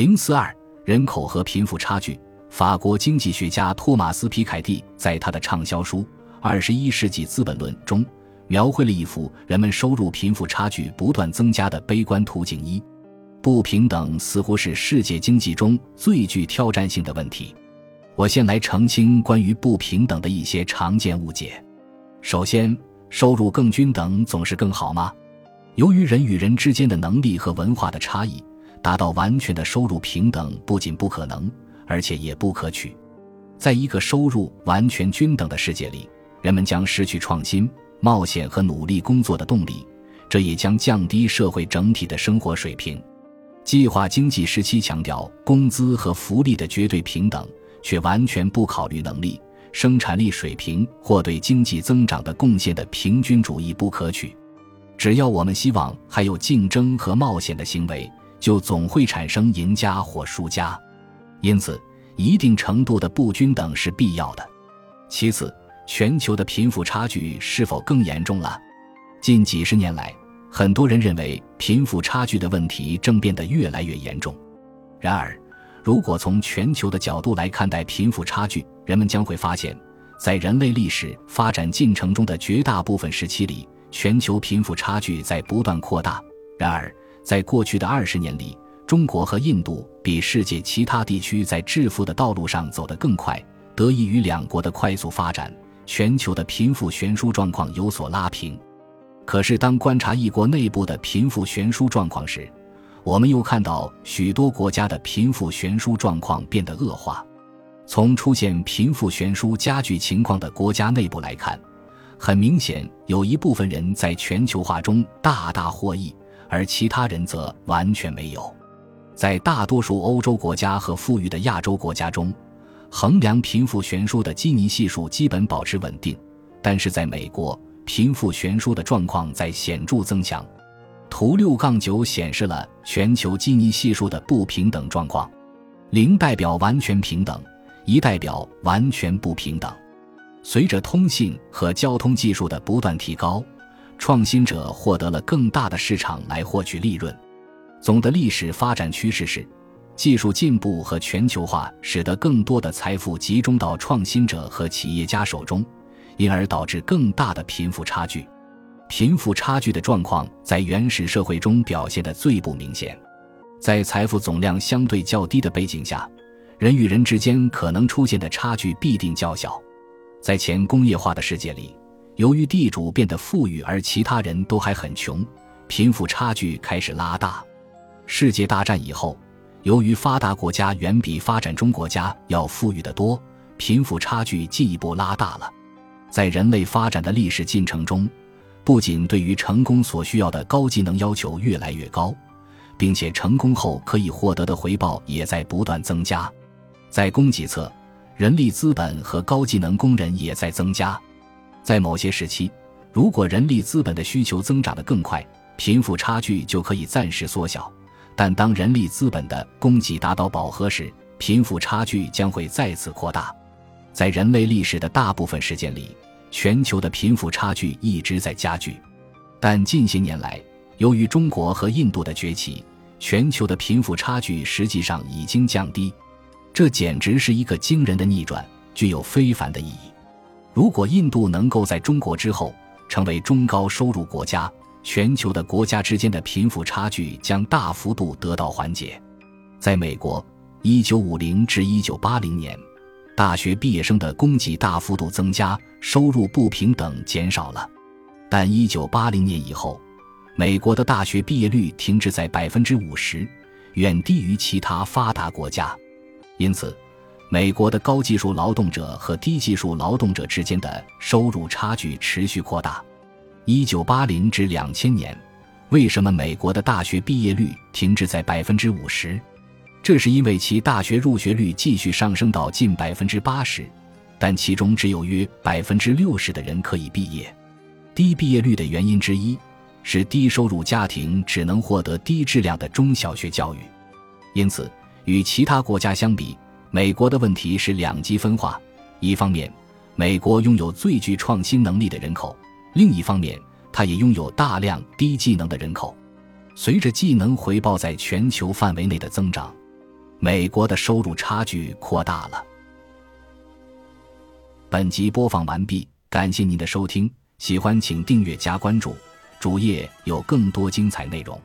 零四二人口和贫富差距。法国经济学家托马斯·皮凯蒂在他的畅销书《二十一世纪资本论》中，描绘了一幅人们收入贫富差距不断增加的悲观图景。一不平等似乎是世界经济中最具挑战性的问题。我先来澄清关于不平等的一些常见误解。首先，收入更均等总是更好吗？由于人与人之间的能力和文化的差异，达到完全的收入平等不仅不可能，而且也不可取。在一个收入完全均等的世界里，人们将失去创新、冒险和努力工作的动力，这也将降低社会整体的生活水平。计划经济时期强调工资和福利的绝对平等，却完全不考虑能力、生产力水平或对经济增长的贡献的平均主义不可取。只要我们希望还有竞争和冒险的行为，就总会产生赢家或输家。因此，一定程度的不均等是必要的。其次，全球的贫富差距是否更严重了？近几十年来。很多人认为贫富差距的问题正变得越来越严重。然而，如果从全球的角度来看待贫富差距，人们将会发现，在人类历史发展进程中的绝大部分时期里，全球贫富差距在不断扩大。然而，在过去的二十年里，中国和印度比世界其他地区在致富的道路上走得更快。得益于两国的快速发展，全球的贫富悬殊状况有所拉平。可是，当观察一国内部的贫富悬殊状况时，我们又看到许多国家的贫富悬殊状况变得恶化。从出现贫富悬殊加剧情况的国家内部来看，很明显有一部分人在全球化中大大获益，而其他人则完全没有。在大多数欧洲国家和富裕的亚洲国家中，衡量贫富悬殊的基尼系数基本保持稳定，但是在美国。贫富悬殊的状况在显著增强。图六杠九显示了全球基尼系数的不平等状况，零代表完全平等，一代表完全不平等。随着通信和交通技术的不断提高，创新者获得了更大的市场来获取利润。总的历史发展趋势是，技术进步和全球化使得更多的财富集中到创新者和企业家手中。因而导致更大的贫富差距，贫富差距的状况在原始社会中表现得最不明显。在财富总量相对较低的背景下，人与人之间可能出现的差距必定较小。在前工业化的世界里，由于地主变得富裕而其他人都还很穷，贫富差距开始拉大。世界大战以后，由于发达国家远比发展中国家要富裕得多，贫富差距进一步拉大了。在人类发展的历史进程中，不仅对于成功所需要的高技能要求越来越高，并且成功后可以获得的回报也在不断增加。在供给侧，人力资本和高技能工人也在增加。在某些时期，如果人力资本的需求增长得更快，贫富差距就可以暂时缩小；但当人力资本的供给达到饱和时，贫富差距将会再次扩大。在人类历史的大部分时间里，全球的贫富差距一直在加剧，但近些年来，由于中国和印度的崛起，全球的贫富差距实际上已经降低。这简直是一个惊人的逆转，具有非凡的意义。如果印度能够在中国之后成为中高收入国家，全球的国家之间的贫富差距将大幅度得到缓解。在美国，1950至1980年。大学毕业生的供给大幅度增加，收入不平等减少了。但一九八零年以后，美国的大学毕业率停滞在百分之五十，远低于其他发达国家。因此，美国的高技术劳动者和低技术劳动者之间的收入差距持续扩大。一九八零至两千年，为什么美国的大学毕业率停滞在百分之五十？这是因为其大学入学率继续上升到近百分之八十，但其中只有约百分之六十的人可以毕业。低毕业率的原因之一是低收入家庭只能获得低质量的中小学教育。因此，与其他国家相比，美国的问题是两极分化：一方面，美国拥有最具创新能力的人口；另一方面，它也拥有大量低技能的人口。随着技能回报在全球范围内的增长。美国的收入差距扩大了。本集播放完毕，感谢您的收听，喜欢请订阅加关注，主页有更多精彩内容。